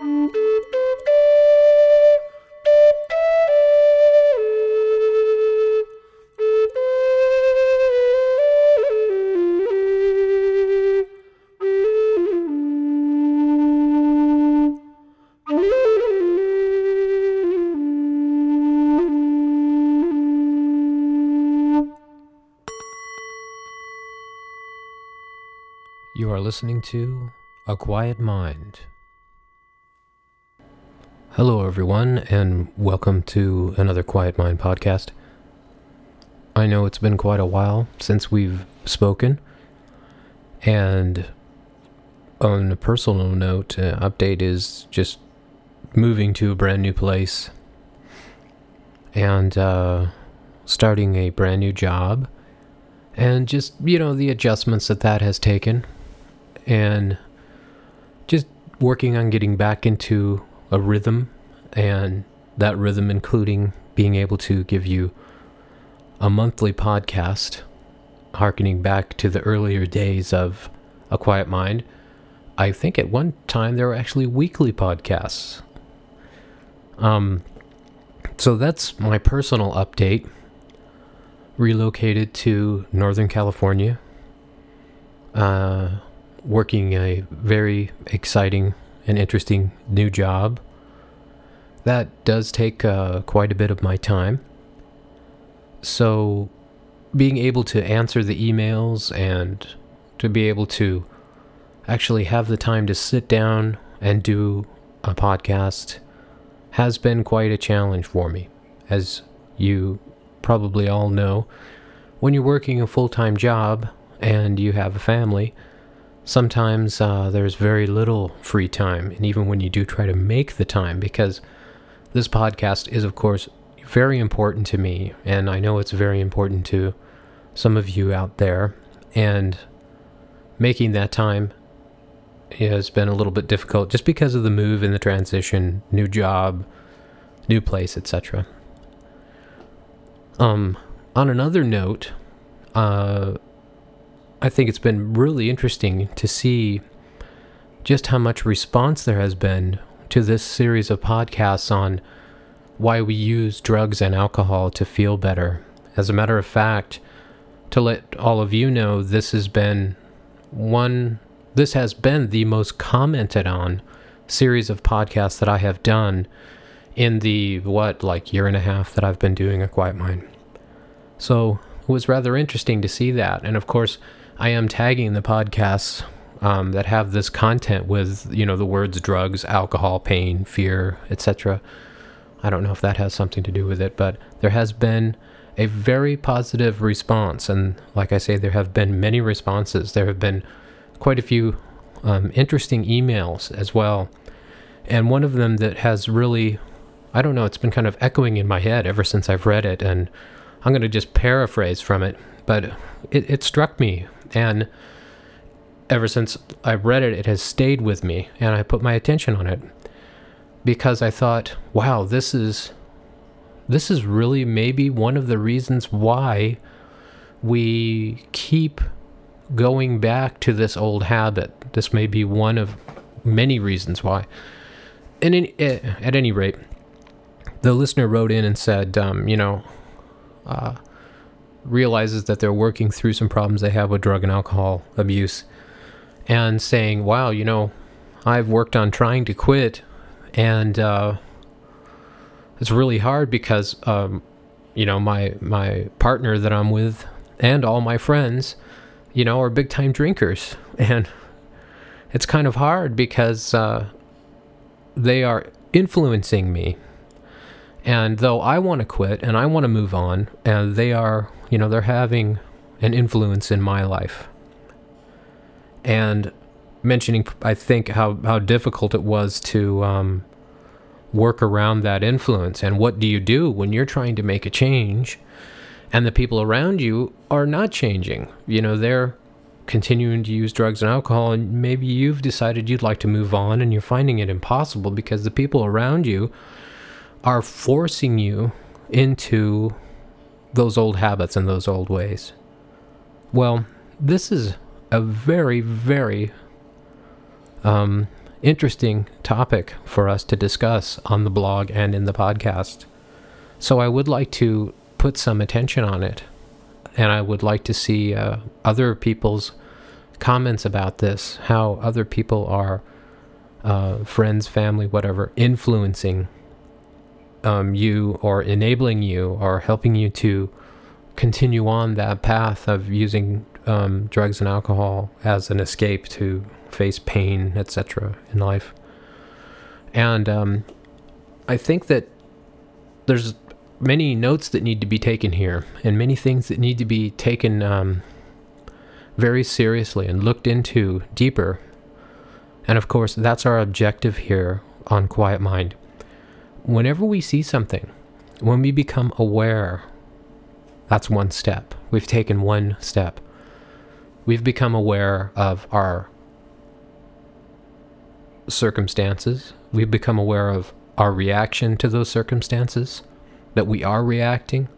You are listening to A Quiet Mind. Hello, everyone, and welcome to another Quiet Mind podcast. I know it's been quite a while since we've spoken, and on a personal note, uh, update is just moving to a brand new place and uh, starting a brand new job, and just, you know, the adjustments that that has taken and just working on getting back into a rhythm and that rhythm including being able to give you a monthly podcast harkening back to the earlier days of a quiet mind. I think at one time there were actually weekly podcasts. Um so that's my personal update. Relocated to northern california. Uh working a very exciting and interesting new job. That does take uh, quite a bit of my time. So, being able to answer the emails and to be able to actually have the time to sit down and do a podcast has been quite a challenge for me. As you probably all know, when you're working a full time job and you have a family, sometimes uh, there's very little free time, and even when you do try to make the time, because this podcast is, of course, very important to me, and I know it's very important to some of you out there, and making that time has been a little bit difficult just because of the move and the transition, new job, new place, etc. Um, on another note, uh, I think it's been really interesting to see just how much response there has been to this series of podcasts on why we use drugs and alcohol to feel better. As a matter of fact, to let all of you know, this has been one, this has been the most commented on series of podcasts that I have done in the, what, like year and a half that I've been doing A Quiet Mind. So it was rather interesting to see that. And of course, I am tagging the podcasts um, that have this content with you know the words drugs, alcohol, pain, fear, etc. I don't know if that has something to do with it, but there has been a very positive response, and like I say, there have been many responses. There have been quite a few um, interesting emails as well, and one of them that has really, I don't know, it's been kind of echoing in my head ever since I've read it, and I'm going to just paraphrase from it, but it, it struck me and ever since I read it, it has stayed with me, and I put my attention on it because I thought, wow, this is this is really maybe one of the reasons why we keep going back to this old habit. This may be one of many reasons why. And in, eh, at any rate, the listener wrote in and said, um, you know, uh, realizes that they're working through some problems they have with drug and alcohol abuse and saying, wow, you know, I've worked on trying to quit and uh, it's really hard because, um, you know, my, my partner that I'm with and all my friends, you know, are big time drinkers. And it's kind of hard because uh, they are influencing me. And though I want to quit and I want to move on, and they are you know, they're having an influence in my life. And mentioning, I think, how, how difficult it was to um, work around that influence. And what do you do when you're trying to make a change and the people around you are not changing? You know, they're continuing to use drugs and alcohol, and maybe you've decided you'd like to move on and you're finding it impossible because the people around you are forcing you into those old habits and those old ways. Well, this is a very, very um, interesting topic for us to discuss on the blog and in the podcast. So I would like to put some attention on it. And I would like to see uh, other people's comments about this, how other people are, uh, friends, family, whatever, influencing um, you or enabling you or helping you to continue on that path of using um, drugs and alcohol as an escape to face pain, etc., in life. And um, I think that there's many notes that need to be taken here, and many things that need to be taken um, very seriously and looked into deeper. And of course, that's our objective here on Quiet Mind. Whenever we see something, when we become aware that's one step. We've taken one step. We've become aware of our circumstances. We've become aware of our reaction to those circumstances, that we are reacting.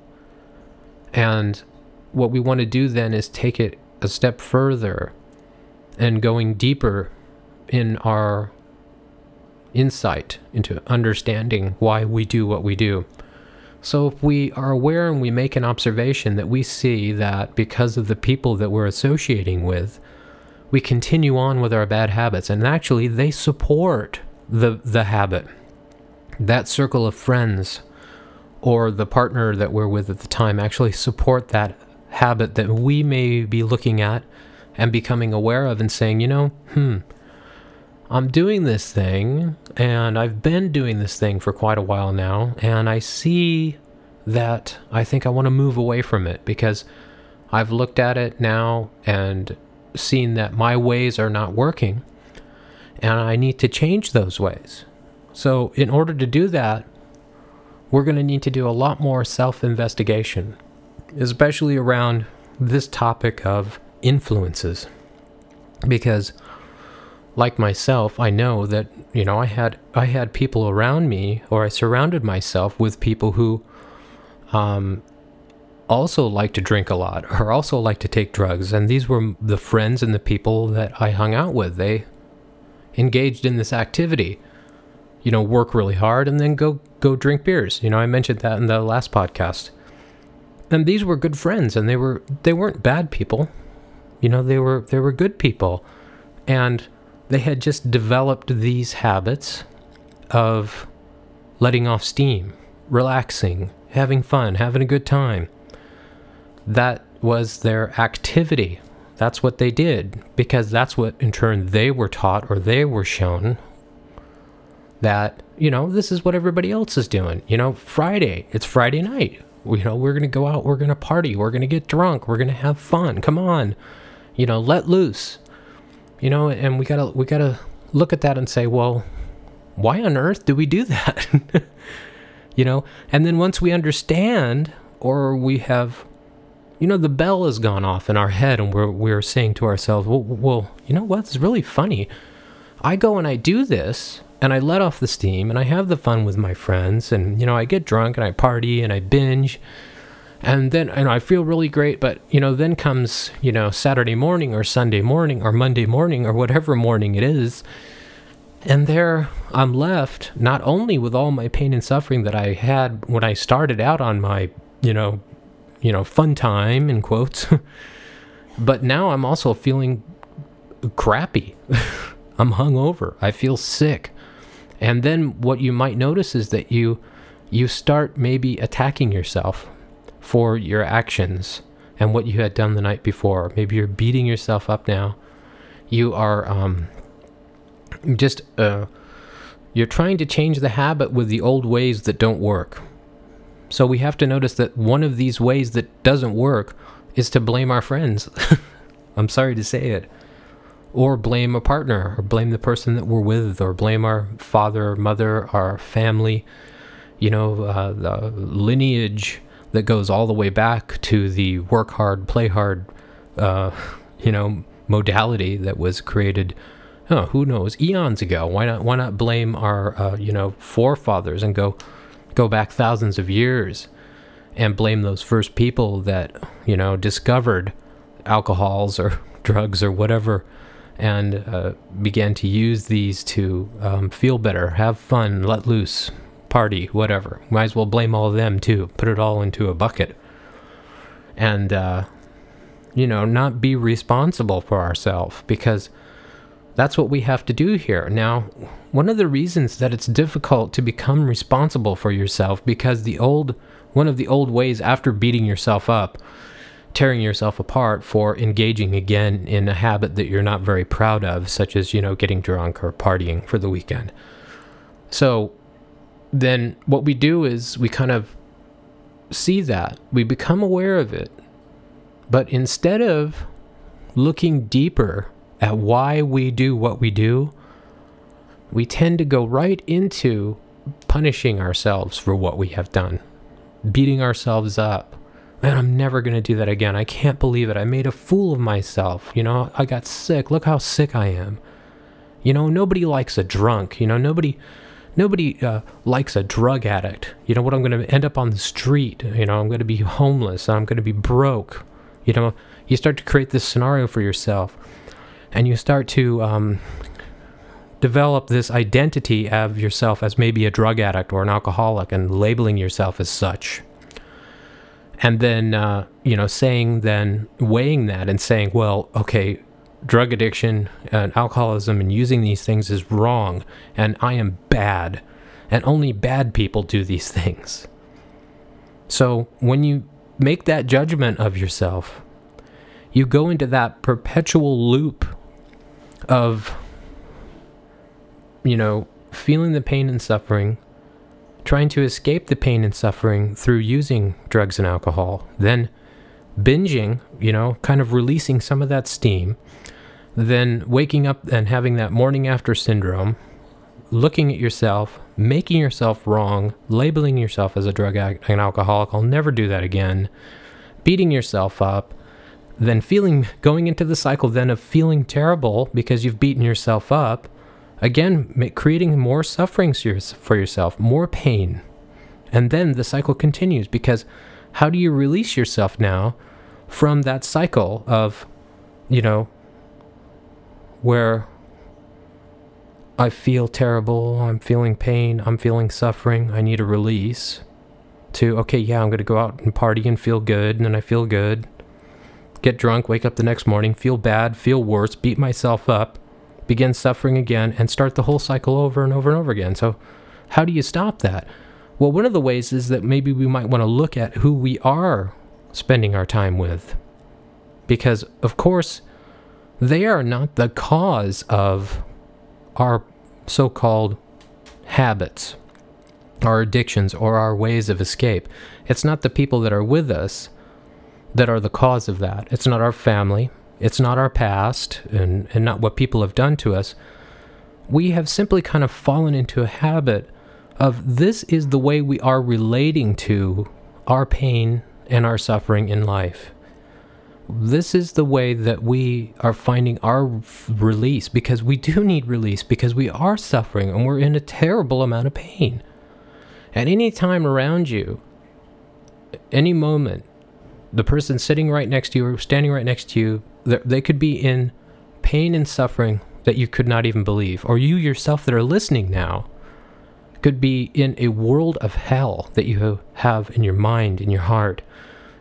And what we want to do then is take it a step further and going deeper in our insight into understanding why we do what we do. So if we are aware and we make an observation that we see that because of the people that we're associating with, we continue on with our bad habits and actually they support the the habit. That circle of friends or the partner that we're with at the time actually support that habit that we may be looking at and becoming aware of and saying, you know, hmm, I'm doing this thing, and I've been doing this thing for quite a while now, and I see that I think I want to move away from it because I've looked at it now and seen that my ways are not working, and I need to change those ways. So, in order to do that, we're going to need to do a lot more self investigation, especially around this topic of influences. Because like myself, I know that you know I had I had people around me, or I surrounded myself with people who um, also like to drink a lot, or also like to take drugs, and these were the friends and the people that I hung out with. They engaged in this activity, you know, work really hard and then go go drink beers. You know, I mentioned that in the last podcast. And these were good friends, and they were they weren't bad people. You know, they were they were good people, and they had just developed these habits of letting off steam, relaxing, having fun, having a good time. That was their activity. That's what they did because that's what in turn they were taught or they were shown that, you know, this is what everybody else is doing. You know, Friday, it's Friday night. You know, we're going to go out, we're going to party, we're going to get drunk, we're going to have fun. Come on. You know, let loose you know and we gotta we gotta look at that and say well why on earth do we do that? You know and then once we understand or we have you know the bell has gone off in our head and we're we're saying to ourselves well, well you know what? It's really funny. I go and i do this and i let off the steam and i have the fun with my friends and you know i get drunk and i party and i binge and then and I feel really great. But you know, then comes you know Saturday morning or Sunday morning or Monday morning or whatever morning it is, and there I'm left not only with all my pain and suffering that I had when I started out on my you know you know fun time in quotes, but now I'm also feeling crappy. I'm hungover. I feel sick. And then what you might notice is that you you start maybe attacking yourself for your actions and what you had done the night before. Maybe you're beating yourself up now. You are um, just uh, you're trying to change the habit with the old ways that don't work. So we have to notice that one of these ways that doesn't work is to blame our friends. I'm sorry to say it. Or blame a partner, or blame the person that we're with, or blame our father, mother, our family, you know, uh, the lineage that goes all the way back to the work hard, play hard, uh, you know, modality that was created. Oh, who knows? Eons ago. Why not? Why not blame our, uh, you know, forefathers and go, go back thousands of years, and blame those first people that you know discovered alcohols or drugs or whatever, and uh, began to use these to um, feel better, have fun, let loose, party, whatever. Might as well blame all of them too. Put it all into a bucket. And, uh, you know, not be responsible for ourselves because that's what we have to do here. Now, one of the reasons that it's difficult to become responsible for yourself because the old one of the old ways after beating yourself up, tearing yourself apart for engaging again in a habit that you're not very proud of, such as, you know, getting drunk or partying for the weekend. So then what we do is we kind of see that, we become aware of it. But instead of looking deeper at why we do what we do, we tend to go right into punishing ourselves for what we have done, beating ourselves up. Man, I'm never going to do that again. I can't believe it. I made a fool of myself. You know, I got sick. Look how sick I am. You know, nobody likes a drunk. You know, nobody nobody uh, likes a drug addict. You know what? I'm going to end up on the street. You know, I'm going to be homeless. I'm going to be broke. You know, you start to create this scenario for yourself and you start to um, develop this identity of yourself as maybe a drug addict or an alcoholic and labeling yourself as such. And then, uh, you know, saying, then weighing that and saying, well, okay, drug addiction and alcoholism and using these things is wrong, and I am bad, and only bad people do these things. So when you make that judgment of yourself, you go into that perpetual loop of, you know, feeling the pain and suffering, trying to escape the pain and suffering through using drugs and alcohol, then binging, you know, kind of releasing some of that steam, then waking up and having that morning after syndrome, looking at yourself, making yourself wrong, labeling yourself as a drug addict and alcoholic, I'll never do that again, beating yourself up, then feeling going into the cycle then of feeling terrible because you've beaten yourself up again creating more suffering for yourself more pain. And then the cycle continues because how do you release yourself now from that cycle of you know where I feel terrible, I'm feeling pain, I'm feeling suffering, I need a release to okay, yeah, I'm going to go out and party and feel good and then I feel good get drunk, wake up the next morning, feel bad, feel worse, beat myself up, begin suffering again, and start the whole cycle over and over and over again. So, how do you stop that? Well, one of the ways is that maybe we might want to look at who we are spending our time with. Because, of course, they are not the cause of our so called habits, our addictions, or our ways of escape. It's not the people that are with us that are the cause of that. It's not our family, it's not our past, and, and not what people have done to us. We have simply kind of fallen into a habit of this is the way we are relating to our pain and our suffering in life. This is the way that we are finding our release because we do need release because we are suffering and we're in a terrible amount of pain. At any time around you, any moment, the person sitting right next to you or standing right next to you, they could be in pain and suffering that you could not even believe. Or you yourself that are listening now could be in a world of hell that you have in your mind, in your heart,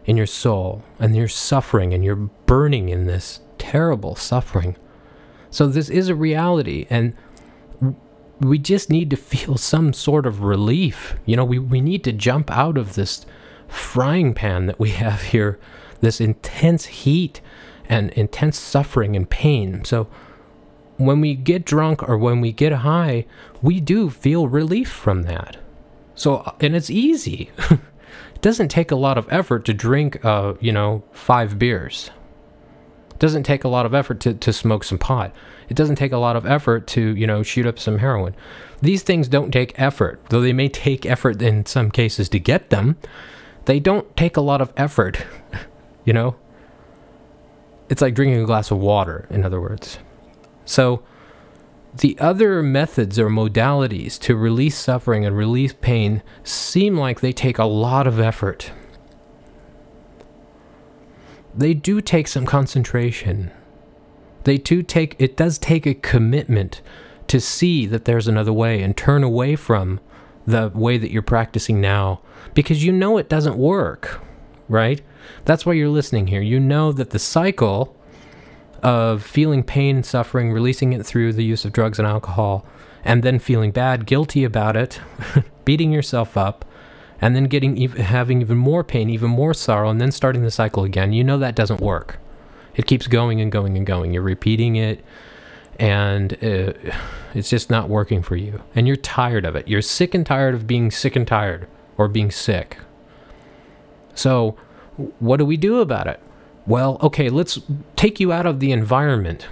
in your soul, and you're suffering and you're burning in this terrible suffering. So, this is a reality, and we just need to feel some sort of relief. You know, we, we need to jump out of this frying pan that we have here, this intense heat and intense suffering and pain. So when we get drunk or when we get high, we do feel relief from that. So, and it's easy. it doesn't take a lot of effort to drink, uh, you know, five beers. It doesn't take a lot of effort to, to smoke some pot. It doesn't take a lot of effort to, you know, shoot up some heroin. These things don't take effort, though they may take effort in some cases to get them they don't take a lot of effort, you know? It's like drinking a glass of water, in other words. So, the other methods or modalities to release suffering and release pain seem like they take a lot of effort. They do take some concentration. They do take it does take a commitment to see that there's another way and turn away from the way that you're practicing now because you know it doesn't work, right? That's why you're listening here. You know that the cycle of feeling pain and suffering, releasing it through the use of drugs and alcohol, and then feeling bad, guilty about it, beating yourself up, and then getting even, having even more pain, even more sorrow, and then starting the cycle again. You know that doesn't work. It keeps going and going and going. You're repeating it, and uh, it's just not working for you. And you're tired of it. You're sick and tired of being sick and tired or being sick. So, what do we do about it? Well, okay, let's take you out of the environment.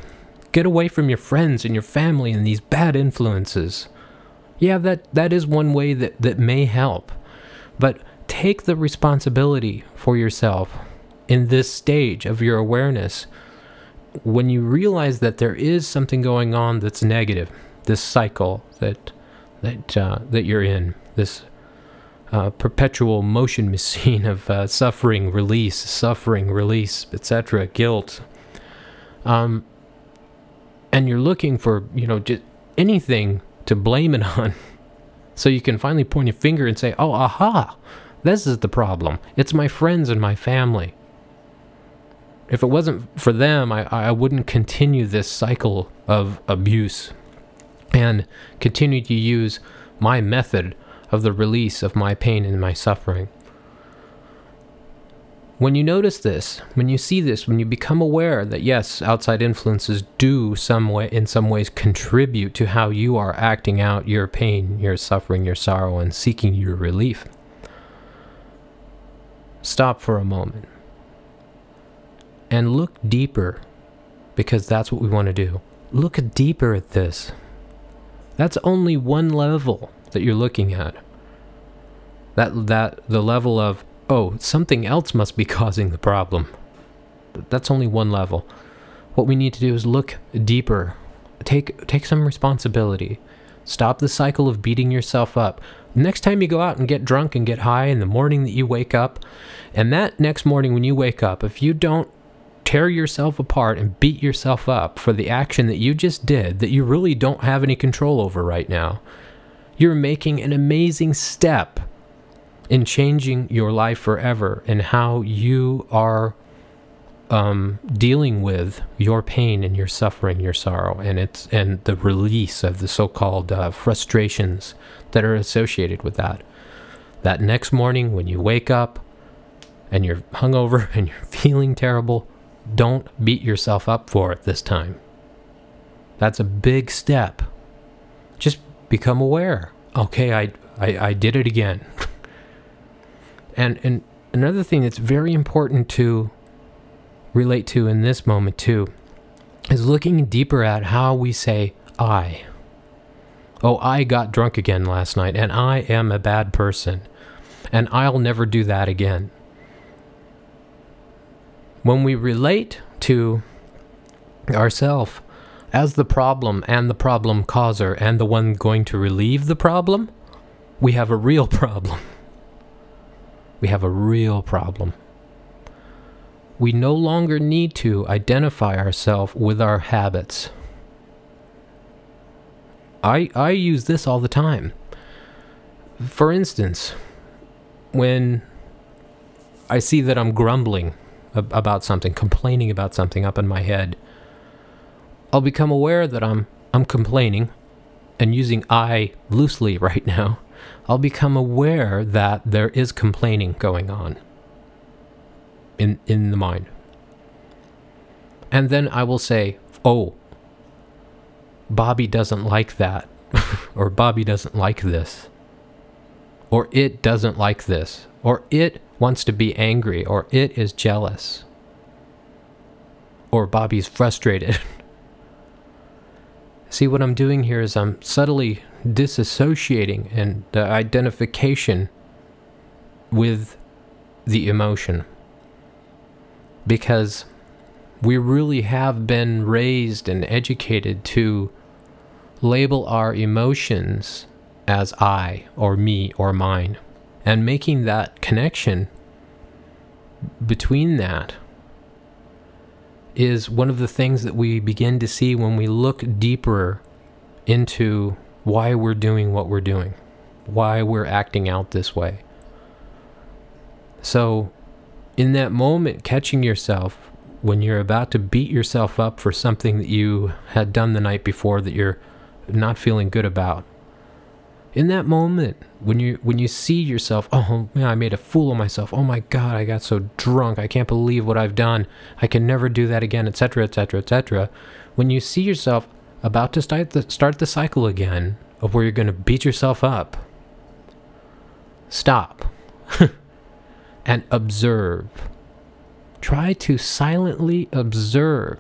Get away from your friends and your family and these bad influences. Yeah, that, that is one way that, that may help. But take the responsibility for yourself in this stage of your awareness when you realize that there is something going on that's negative, this cycle that that uh, that you're in, this uh, perpetual motion machine of uh, suffering, release, suffering, release, etc., guilt. Um, and you're looking for you know just anything to blame it on, so you can finally point your finger and say, "Oh, aha, this is the problem. It's my friends and my family." if it wasn't for them, I, I wouldn't continue this cycle of abuse and continue to use my method of the release of my pain and my suffering. When you notice this, when you see this, when you become aware that yes, outside influences do some way in some ways contribute to how you are acting out your pain, your suffering, your sorrow and seeking your relief. Stop for a moment and look deeper because that's what we want to do. Look deeper at this. That's only one level that you're looking at. That that the level of oh, something else must be causing the problem. That's only one level. What we need to do is look deeper. Take take some responsibility. Stop the cycle of beating yourself up. Next time you go out and get drunk and get high in the morning that you wake up, and that next morning when you wake up, if you don't tear yourself apart and beat yourself up for the action that you just did that you really don't have any control over right now, you're making an amazing step in changing your life forever and how you are um, dealing with your pain and your suffering, your sorrow, and it's and the release of the so-called uh, frustrations that are associated with that. That next morning when you wake up and you're hungover and you're feeling terrible, don't beat yourself up for it this time. That's a big step. Just become aware. Okay, I, I, I did it again. and, and another thing that's very important to relate to in this moment, too, is looking deeper at how we say I. Oh, I got drunk again last night, and I am a bad person, and I'll never do that again. When we relate to ourself as the problem and the problem causer and the one going to relieve the problem, we have a real problem. We have a real problem. We no longer need to identify ourselves with our habits. I, I use this all the time. For instance, when I see that I'm grumbling about something, complaining about something up in my head, I'll become aware that I'm I'm complaining and using I loosely right now. I'll become aware that there is complaining going on in in the mind. And then I will say, "Oh, Bobby doesn't like that." or Bobby doesn't like this. Or it doesn't like this. Or it wants to be angry, or it is jealous, or Bobby's frustrated. See, what I'm doing here is I'm subtly disassociating and the identification with the emotion. Because we really have been raised and educated to label our emotions as I or me or mine and making that connection between that is one of the things that we begin to see when we look deeper into why we're doing what we're doing, why we're acting out this way. So, in that moment, catching yourself when you're about to beat yourself up for something that you had done the night before that you're not feeling good about. In that moment, when you when you see yourself, oh man, I made a fool of myself. Oh my god, I got so drunk. I can't believe what I've done. I can never do that again, etc., etc., etc. When you see yourself about to start the start the cycle again of where you're going to beat yourself up, stop and observe Try to silently observe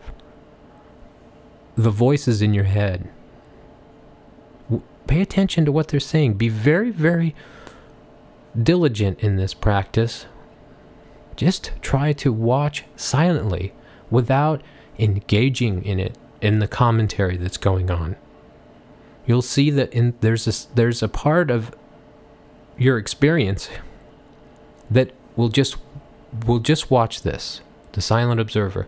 the voices in your head. Pay attention to what they're saying. Be very, very diligent in this practice. Just try to watch silently without engaging in it in the commentary that's going on. You'll see that in, there's a, there's a part of your experience that will just will just watch this, the silent observer.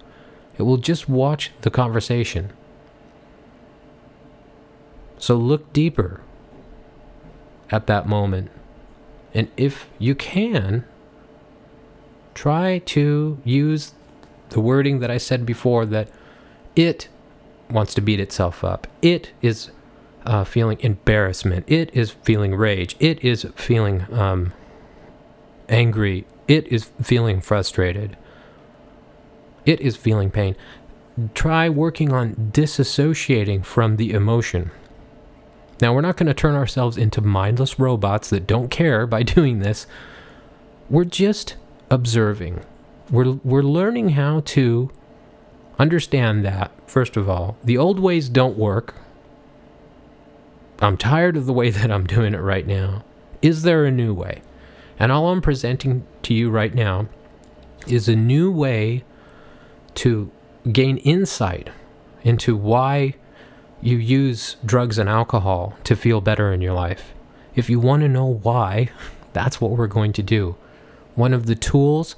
It will just watch the conversation. So look deeper at that moment. And if you can, try to use the wording that I said before that it wants to beat itself up. It is uh, feeling embarrassment. It is feeling rage. It is feeling um, angry it is feeling frustrated. It is feeling pain. Try working on disassociating from the emotion. Now, we're not going to turn ourselves into mindless robots that don't care by doing this. We're just observing. We're, we're learning how to understand that, first of all, the old ways don't work. I'm tired of the way that I'm doing it right now. Is there a new way? And all I'm presenting to you right now is a new way to gain insight into why you use drugs and alcohol to feel better in your life. If you want to know why, that's what we're going to do. One of the tools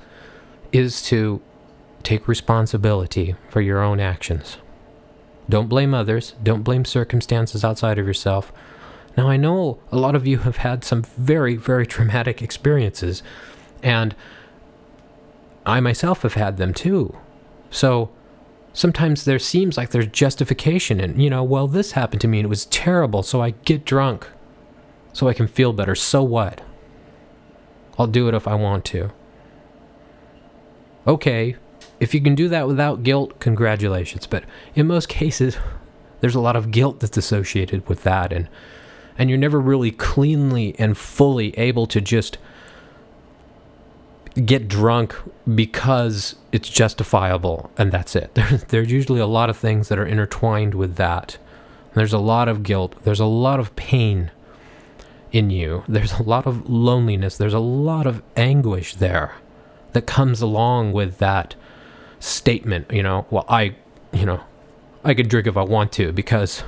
is to take responsibility for your own actions. Don't blame others, don't blame circumstances outside of yourself. Now, I know a lot of you have had some very, very traumatic experiences, and I myself have had them too. So sometimes there seems like there's justification and, you know, well, this happened to me and it was terrible, so I get drunk so I can feel better. So what? I'll do it if I want to. Okay, if you can do that without guilt, congratulations. But in most cases, there's a lot of guilt that's associated with that, and and you're never really cleanly and fully able to just get drunk because it's justifiable and that's it. There, there's usually a lot of things that are intertwined with that. There's a lot of guilt, there's a lot of pain in you, there's a lot of loneliness, there's a lot of anguish there that comes along with that statement, you know, well, I, you know, I could drink if I want to because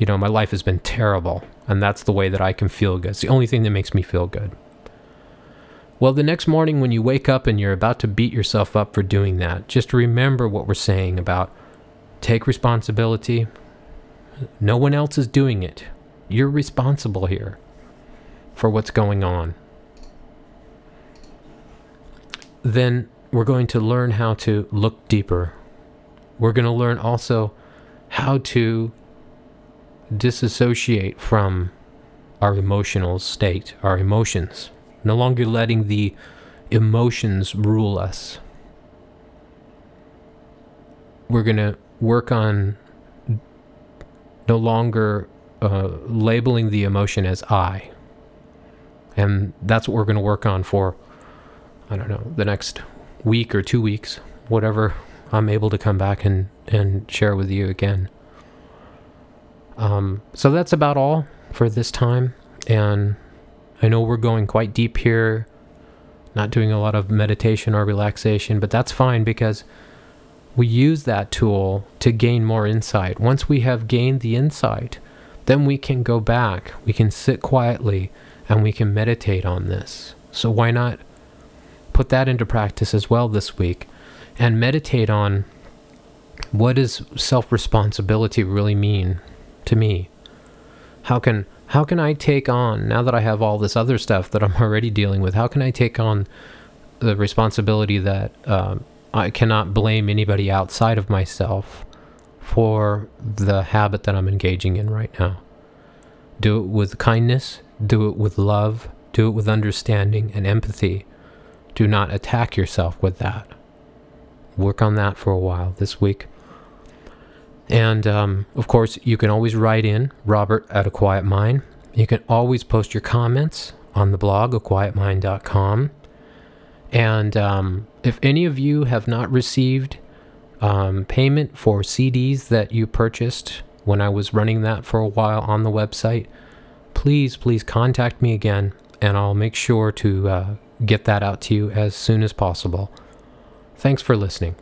you know, my life has been terrible, and that's the way that I can feel good. It's the only thing that makes me feel good. Well, the next morning when you wake up and you're about to beat yourself up for doing that, just remember what we're saying about take responsibility. No one else is doing it. You're responsible here for what's going on. Then we're going to learn how to look deeper. We're going to learn also how to disassociate from our emotional state, our emotions, no longer letting the emotions rule us. We're going to work on no longer uh, labeling the emotion as I. And that's what we're going to work on for, I don't know, the next week or two weeks, whatever I'm able to come back and, and share with you again. Um, so that's about all for this time. And I know we're going quite deep here, not doing a lot of meditation or relaxation, but that's fine because we use that tool to gain more insight. Once we have gained the insight, then we can go back, we can sit quietly, and we can meditate on this. So why not put that into practice as well this week and meditate on what does self responsibility really mean to me? How can how can I take on now that I have all this other stuff that I'm already dealing with? How can I take on the responsibility that um, I cannot blame anybody outside of myself for the habit that I'm engaging in right now? Do it with kindness, do it with love, do it with understanding and empathy. Do not attack yourself with that. Work on that for a while this week. And um, of course, you can always write in Robert at a quiet mind. You can always post your comments on the blog, aquietmind.com. And um, if any of you have not received um, payment for CDs that you purchased when I was running that for a while on the website, please, please contact me again and I'll make sure to uh, get that out to you as soon as possible. Thanks for listening.